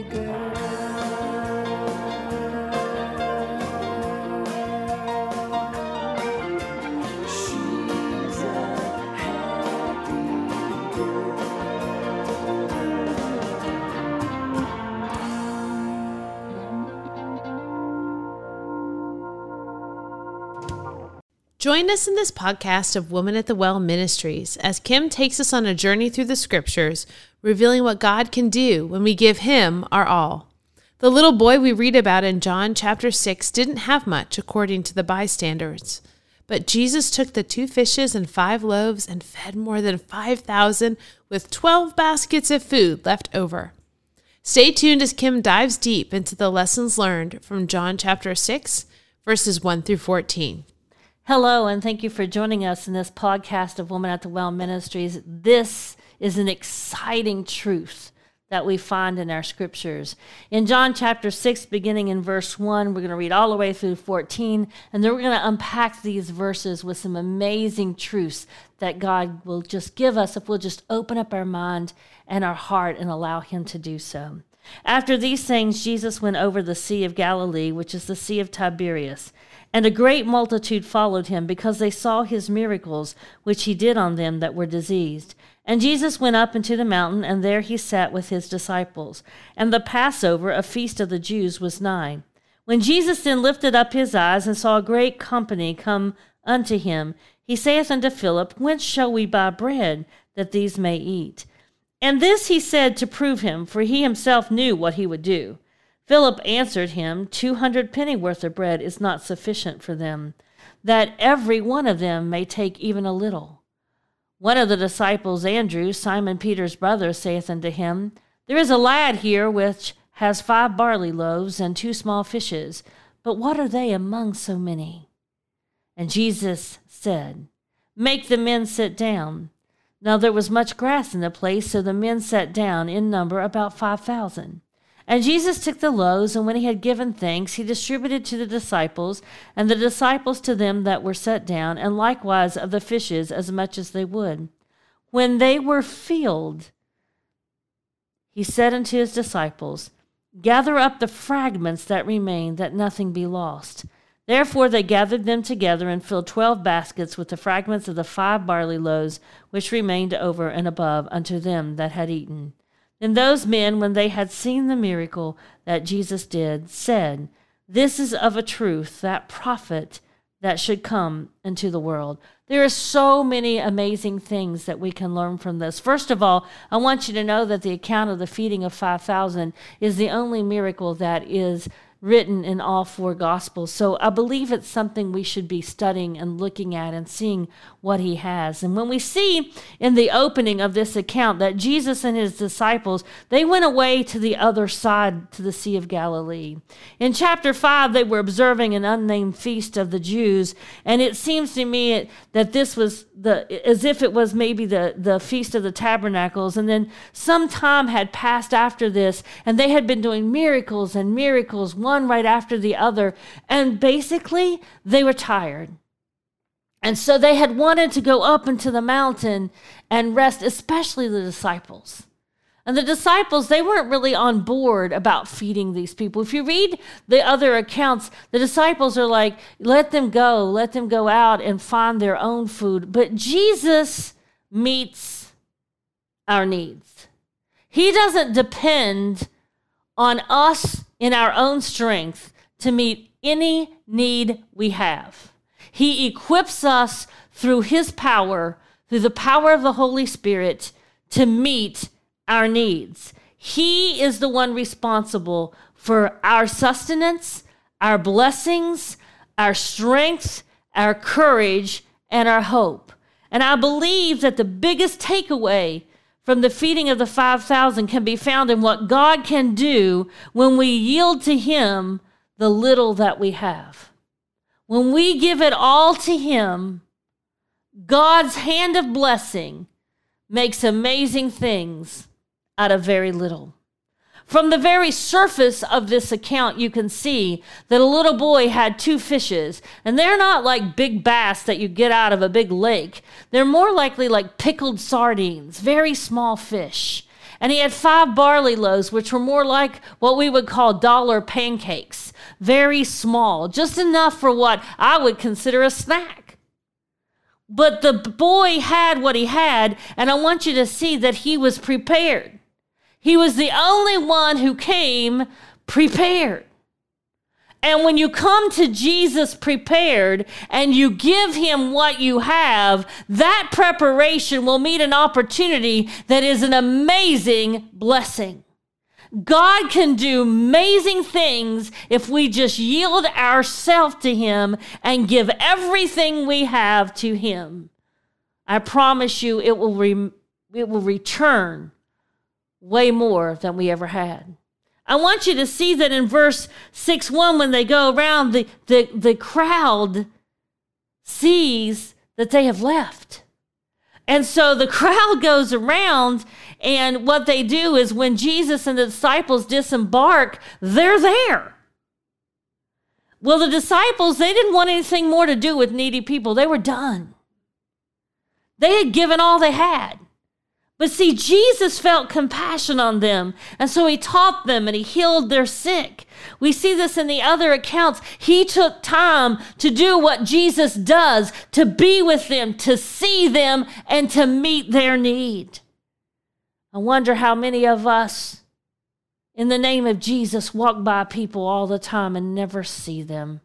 Girl. Join us in this podcast of Woman at the Well Ministries as Kim takes us on a journey through the scriptures, revealing what God can do when we give Him our all. The little boy we read about in John chapter 6 didn't have much, according to the bystanders. But Jesus took the two fishes and five loaves and fed more than 5,000 with 12 baskets of food left over. Stay tuned as Kim dives deep into the lessons learned from John chapter 6, verses 1 through 14. Hello, and thank you for joining us in this podcast of Woman at the Well Ministries. This is an exciting truth that we find in our scriptures. In John chapter 6, beginning in verse 1, we're going to read all the way through 14, and then we're going to unpack these verses with some amazing truths that God will just give us if we'll just open up our mind and our heart and allow Him to do so. After these things, Jesus went over the Sea of Galilee, which is the Sea of Tiberias. And a great multitude followed him because they saw his miracles, which he did on them that were diseased. And Jesus went up into the mountain, and there he sat with his disciples. And the Passover, a feast of the Jews, was nigh. When Jesus then lifted up his eyes and saw a great company come unto him, he saith unto Philip, Whence shall we buy bread that these may eat? And this he said to prove him, for he himself knew what he would do. Philip answered him, Two hundred pennyworth of bread is not sufficient for them, that every one of them may take even a little. One of the disciples, Andrew, Simon Peter's brother, saith unto him, There is a lad here which has five barley loaves and two small fishes, but what are they among so many? And Jesus said, Make the men sit down. Now there was much grass in the place, so the men sat down in number about five thousand. And Jesus took the loaves, and when he had given thanks, he distributed to the disciples, and the disciples to them that were set down, and likewise of the fishes as much as they would. When they were filled, he said unto his disciples, Gather up the fragments that remain, that nothing be lost. Therefore they gathered them together and filled twelve baskets with the fragments of the five barley loaves which remained over and above unto them that had eaten. Then those men, when they had seen the miracle that Jesus did, said, This is of a truth that prophet that should come into the world. There are so many amazing things that we can learn from this. First of all, I want you to know that the account of the feeding of 5,000 is the only miracle that is written in all four gospels. So I believe it's something we should be studying and looking at and seeing what he has. And when we see in the opening of this account that Jesus and his disciples, they went away to the other side to the Sea of Galilee. In chapter 5 they were observing an unnamed feast of the Jews, and it seems to me that this was the as if it was maybe the the feast of the tabernacles and then some time had passed after this and they had been doing miracles and miracles one right after the other. And basically, they were tired. And so they had wanted to go up into the mountain and rest, especially the disciples. And the disciples, they weren't really on board about feeding these people. If you read the other accounts, the disciples are like, let them go, let them go out and find their own food. But Jesus meets our needs. He doesn't depend on us in our own strength to meet any need we have. He equips us through His power, through the power of the Holy Spirit, to meet our needs. He is the one responsible for our sustenance, our blessings, our strength, our courage, and our hope. And I believe that the biggest takeaway from the feeding of the 5,000 can be found in what God can do when we yield to Him the little that we have. When we give it all to Him, God's hand of blessing makes amazing things out of very little. From the very surface of this account, you can see that a little boy had two fishes, and they're not like big bass that you get out of a big lake. They're more likely like pickled sardines, very small fish. And he had five barley loaves, which were more like what we would call dollar pancakes, very small, just enough for what I would consider a snack. But the boy had what he had, and I want you to see that he was prepared. He was the only one who came prepared. And when you come to Jesus prepared and you give him what you have, that preparation will meet an opportunity that is an amazing blessing. God can do amazing things if we just yield ourselves to him and give everything we have to him. I promise you it will re- it will return way more than we ever had. I want you to see that in verse 6 1, when they go around, the, the, the crowd sees that they have left. And so the crowd goes around, and what they do is when Jesus and the disciples disembark, they're there. Well, the disciples, they didn't want anything more to do with needy people. They were done. They had given all they had. But see, Jesus felt compassion on them, and so he taught them and he healed their sick. We see this in the other accounts. He took time to do what Jesus does, to be with them, to see them, and to meet their need. I wonder how many of us, in the name of Jesus, walk by people all the time and never see them.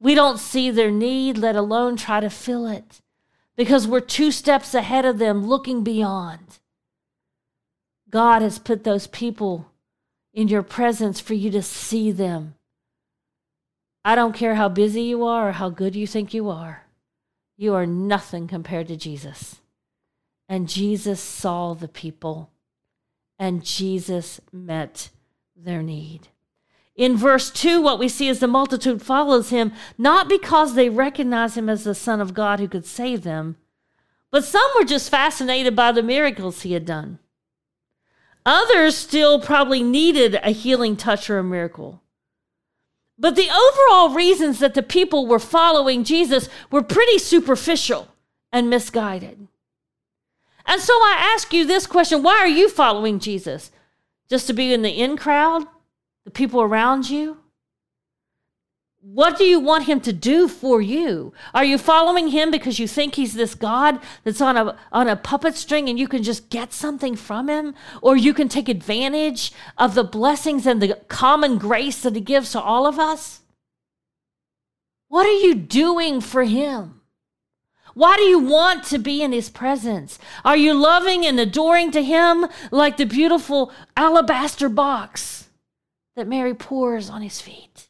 We don't see their need, let alone try to fill it because we're two steps ahead of them looking beyond. God has put those people in your presence for you to see them. I don't care how busy you are or how good you think you are, you are nothing compared to Jesus. And Jesus saw the people, and Jesus met their need. In verse 2, what we see is the multitude follows him, not because they recognize him as the Son of God who could save them, but some were just fascinated by the miracles he had done. Others still probably needed a healing touch or a miracle. But the overall reasons that the people were following Jesus were pretty superficial and misguided. And so I ask you this question why are you following Jesus? Just to be in the in crowd? the people around you? What do you want him to do for you? Are you following him because you think he's this God that's on a, on a puppet string and you can just get something from him? Or you can take advantage of the blessings and the common grace that he gives to all of us? What are you doing for him? Why do you want to be in his presence? Are you loving and adoring to him like the beautiful alabaster box? that Mary pours on his feet?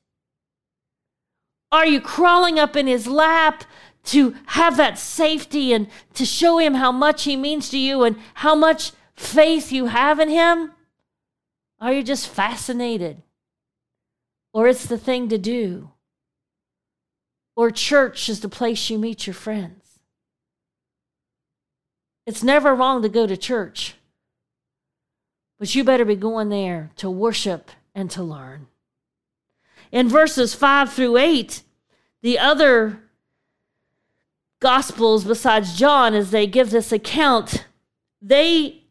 Are you crawling up in his lap to have that safety and to show him how much he means to you and how much faith you have in him? Are you just fascinated? Or it's the thing to do? Or church is the place you meet your friends? It's never wrong to go to church, but you better be going there to worship and to learn. In verses 5 through 8, the other gospels besides John, as they give this account, they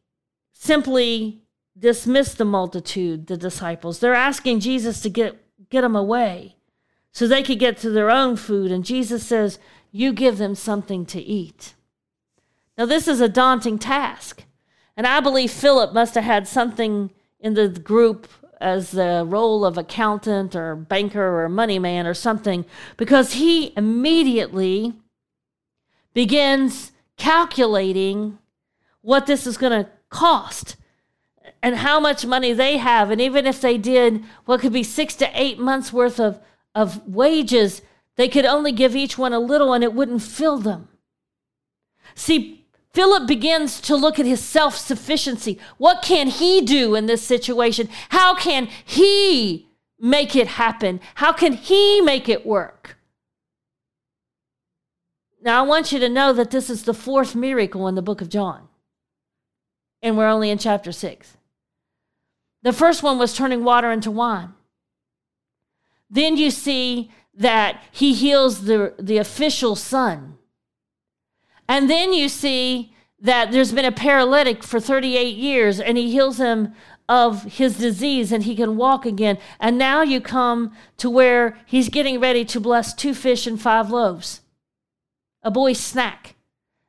simply dismiss the multitude, the disciples. They're asking Jesus to get, get them away so they could get to their own food. And Jesus says, You give them something to eat. Now, this is a daunting task. And I believe Philip must have had something in the group as the role of accountant or banker or money man or something because he immediately begins calculating what this is going to cost and how much money they have. And even if they did what could be six to eight months worth of, of wages, they could only give each one a little and it wouldn't fill them. See, Philip begins to look at his self sufficiency. What can he do in this situation? How can he make it happen? How can he make it work? Now, I want you to know that this is the fourth miracle in the book of John, and we're only in chapter six. The first one was turning water into wine. Then you see that he heals the, the official son. And then you see that there's been a paralytic for 38 years and he heals him of his disease and he can walk again. And now you come to where he's getting ready to bless two fish and five loaves, a boy's snack,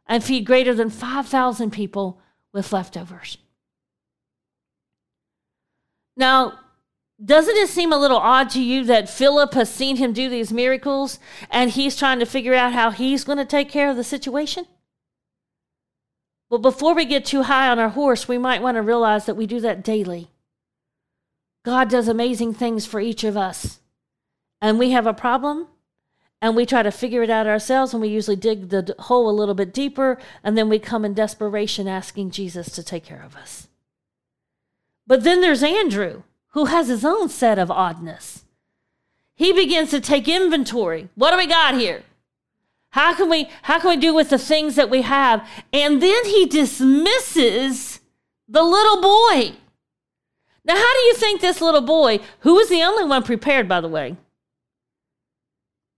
and feed greater than 5,000 people with leftovers. Now, doesn't it seem a little odd to you that Philip has seen him do these miracles and he's trying to figure out how he's going to take care of the situation? But before we get too high on our horse, we might want to realize that we do that daily. God does amazing things for each of us. And we have a problem and we try to figure it out ourselves and we usually dig the hole a little bit deeper and then we come in desperation asking Jesus to take care of us. But then there's Andrew who has his own set of oddness. He begins to take inventory. What do we got here? How can we how can we do with the things that we have? And then he dismisses the little boy. Now, how do you think this little boy, who was the only one prepared, by the way,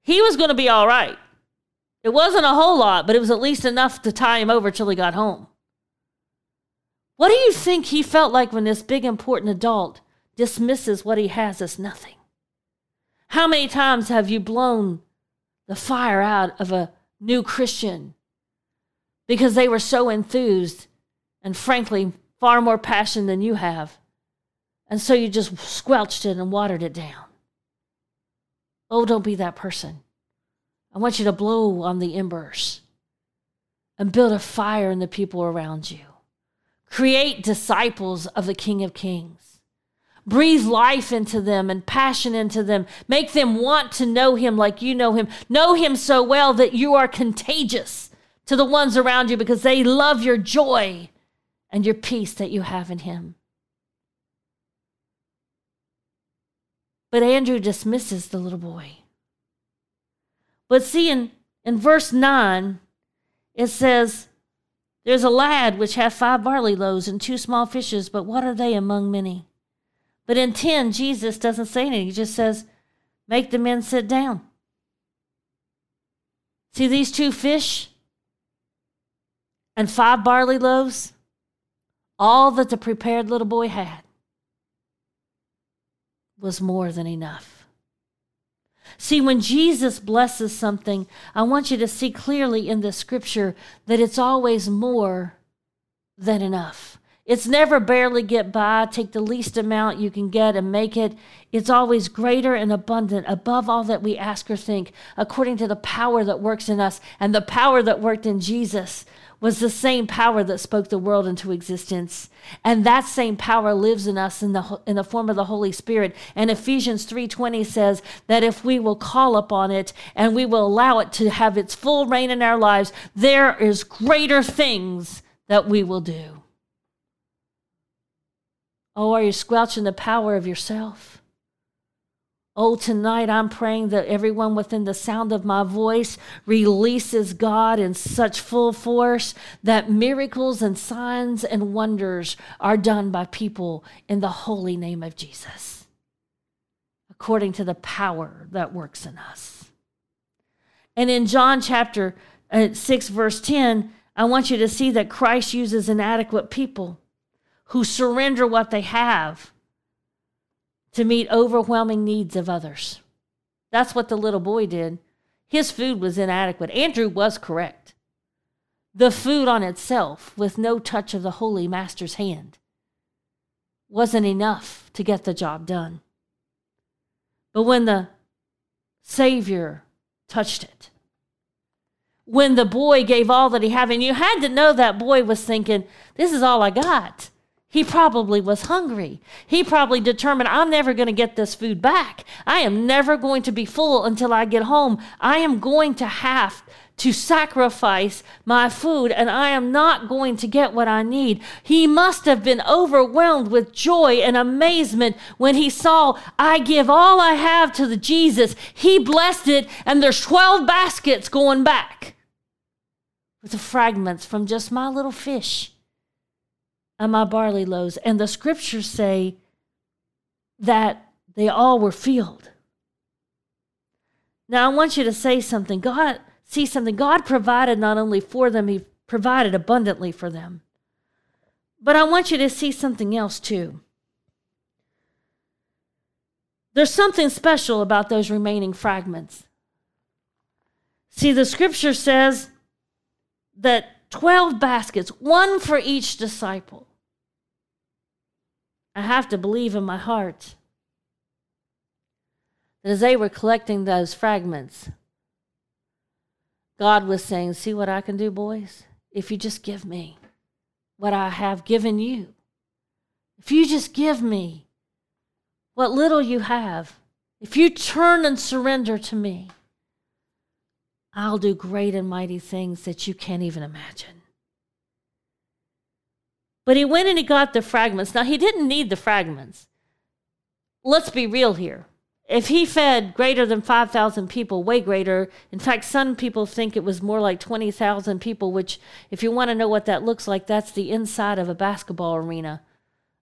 he was going to be all right. It wasn't a whole lot, but it was at least enough to tie him over till he got home. What do you think he felt like when this big, important adult dismisses what he has as nothing? How many times have you blown the fire out of a new Christian because they were so enthused and, frankly, far more passion than you have? And so you just squelched it and watered it down. Oh, don't be that person. I want you to blow on the embers and build a fire in the people around you. Create disciples of the King of Kings. Breathe life into them and passion into them. Make them want to know Him like you know Him. Know Him so well that you are contagious to the ones around you because they love your joy and your peace that you have in Him. But Andrew dismisses the little boy. But see, in, in verse 9, it says, There's a lad which hath five barley loaves and two small fishes, but what are they among many? But in 10, Jesus doesn't say anything. He just says, Make the men sit down. See these two fish and five barley loaves? All that the prepared little boy had was more than enough. See, when Jesus blesses something, I want you to see clearly in the scripture that it's always more than enough. It's never barely get by, take the least amount you can get and make it. It's always greater and abundant above all that we ask or think, according to the power that works in us. And the power that worked in Jesus was the same power that spoke the world into existence. And that same power lives in us in the, in the form of the Holy Spirit. And Ephesians 3:20 says that if we will call upon it and we will allow it to have its full reign in our lives, there is greater things that we will do. Oh, are you squelching the power of yourself? Oh, tonight I'm praying that everyone within the sound of my voice releases God in such full force that miracles and signs and wonders are done by people in the holy name of Jesus, according to the power that works in us. And in John chapter uh, 6, verse 10, I want you to see that Christ uses inadequate people who surrender what they have to meet overwhelming needs of others. That's what the little boy did. His food was inadequate. Andrew was correct. The food on itself, with no touch of the Holy Master's hand, wasn't enough to get the job done. But when the Savior touched it, when the boy gave all that he had, and you had to know that boy was thinking, This is all I got. He probably was hungry. He probably determined, I'm never going to get this food back. I am never going to be full until I get home. I am going to have to sacrifice my food and I am not going to get what I need. He must have been overwhelmed with joy and amazement when he saw, I give all I have to the Jesus. He blessed it and there's 12 baskets going back with the fragments from just my little fish and my barley loaves. And the scriptures say that they all were filled. Now I want you to say something. God see something. God provided not only for them, He provided abundantly for them. But I want you to see something else too. There's something special about those remaining fragments. See, the scripture says that 12 baskets, one for each disciple. I have to believe in my heart that as they were collecting those fragments, God was saying, See what I can do, boys? If you just give me what I have given you, if you just give me what little you have, if you turn and surrender to me, I'll do great and mighty things that you can't even imagine. But he went and he got the fragments. Now, he didn't need the fragments. Let's be real here if he fed greater than 5,000 people, way greater, in fact, some people think it was more like 20,000 people, which, if you want to know what that looks like, that's the inside of a basketball arena.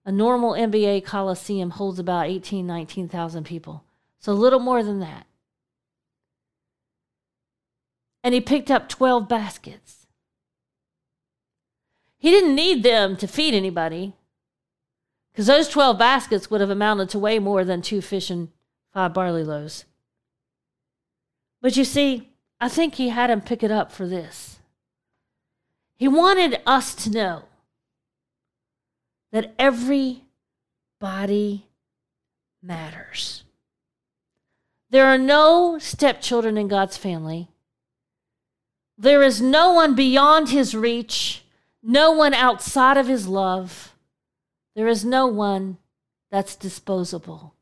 A normal NBA Coliseum holds about 18, 19,000 people. So a little more than that. And he picked up 12 baskets. He didn't need them to feed anybody because those 12 baskets would have amounted to way more than two fish and five barley loaves. But you see, I think he had him pick it up for this. He wanted us to know that every body matters. There are no stepchildren in God's family. There is no one beyond his reach, no one outside of his love. There is no one that's disposable.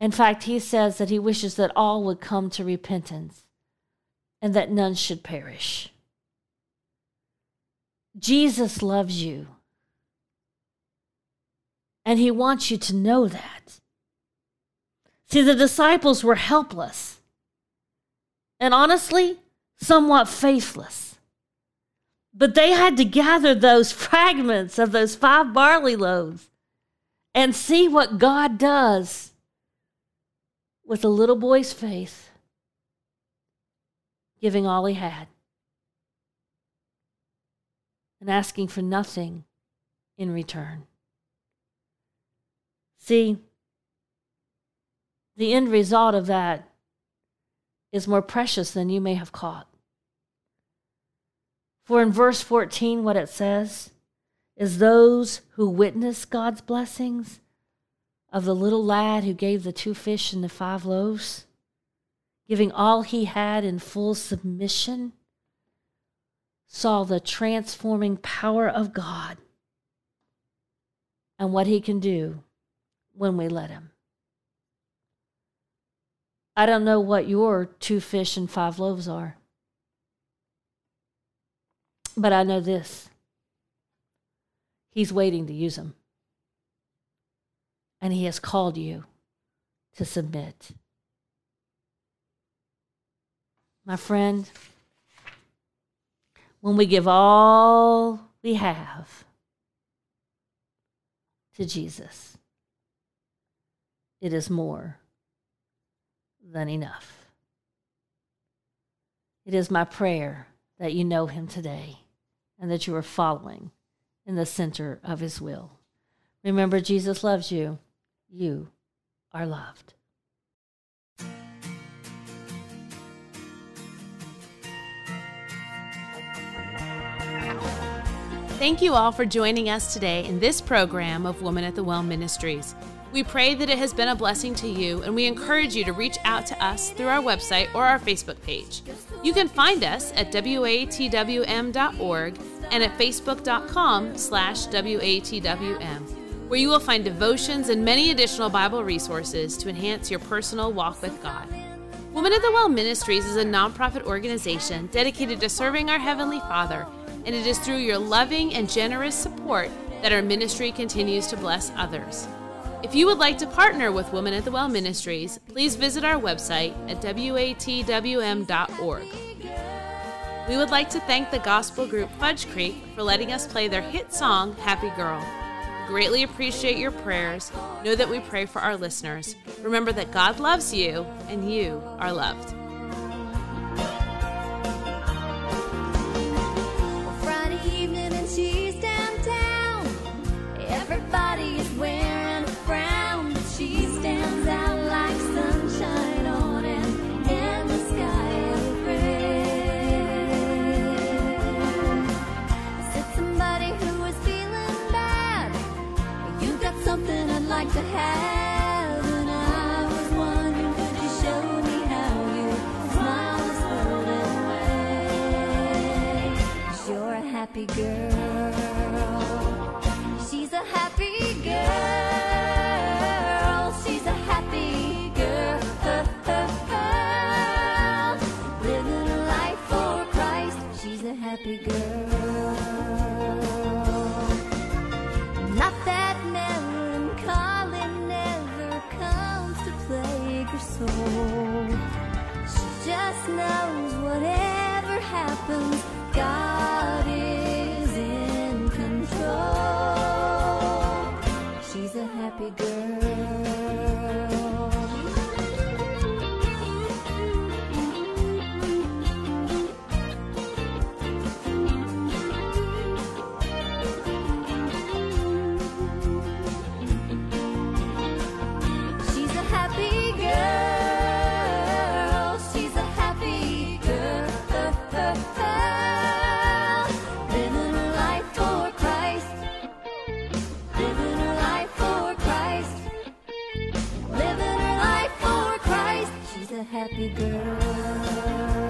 In fact, he says that he wishes that all would come to repentance and that none should perish. Jesus loves you. And he wants you to know that. See, the disciples were helpless and honestly, somewhat faithless. But they had to gather those fragments of those five barley loaves and see what God does with a little boy's faith, giving all he had and asking for nothing in return. See, the end result of that is more precious than you may have caught. For in verse 14, what it says is those who witness God's blessings of the little lad who gave the two fish and the five loaves, giving all he had in full submission, saw the transforming power of God and what he can do when we let him. I don't know what your two fish and five loaves are, but I know this. He's waiting to use them and He has called you to submit. My friend, when we give all we have to Jesus, it is more than enough. It is my prayer that you know Him today and that you are following in the center of His will. Remember, Jesus loves you you are loved. Thank you all for joining us today in this program of Woman at the Well Ministries. We pray that it has been a blessing to you, and we encourage you to reach out to us through our website or our Facebook page. You can find us at watwm.org and at facebook.com slash WATWM, where you will find devotions and many additional Bible resources to enhance your personal walk with God. Women of the Well Ministries is a nonprofit organization dedicated to serving our Heavenly Father, and it is through your loving and generous support that our ministry continues to bless others. If you would like to partner with Women at the Well Ministries, please visit our website at watwm.org. We would like to thank the gospel group Fudge Creek for letting us play their hit song, Happy Girl. Greatly appreciate your prayers. Know that we pray for our listeners. Remember that God loves you and you are loved. Happy girl. happy girl.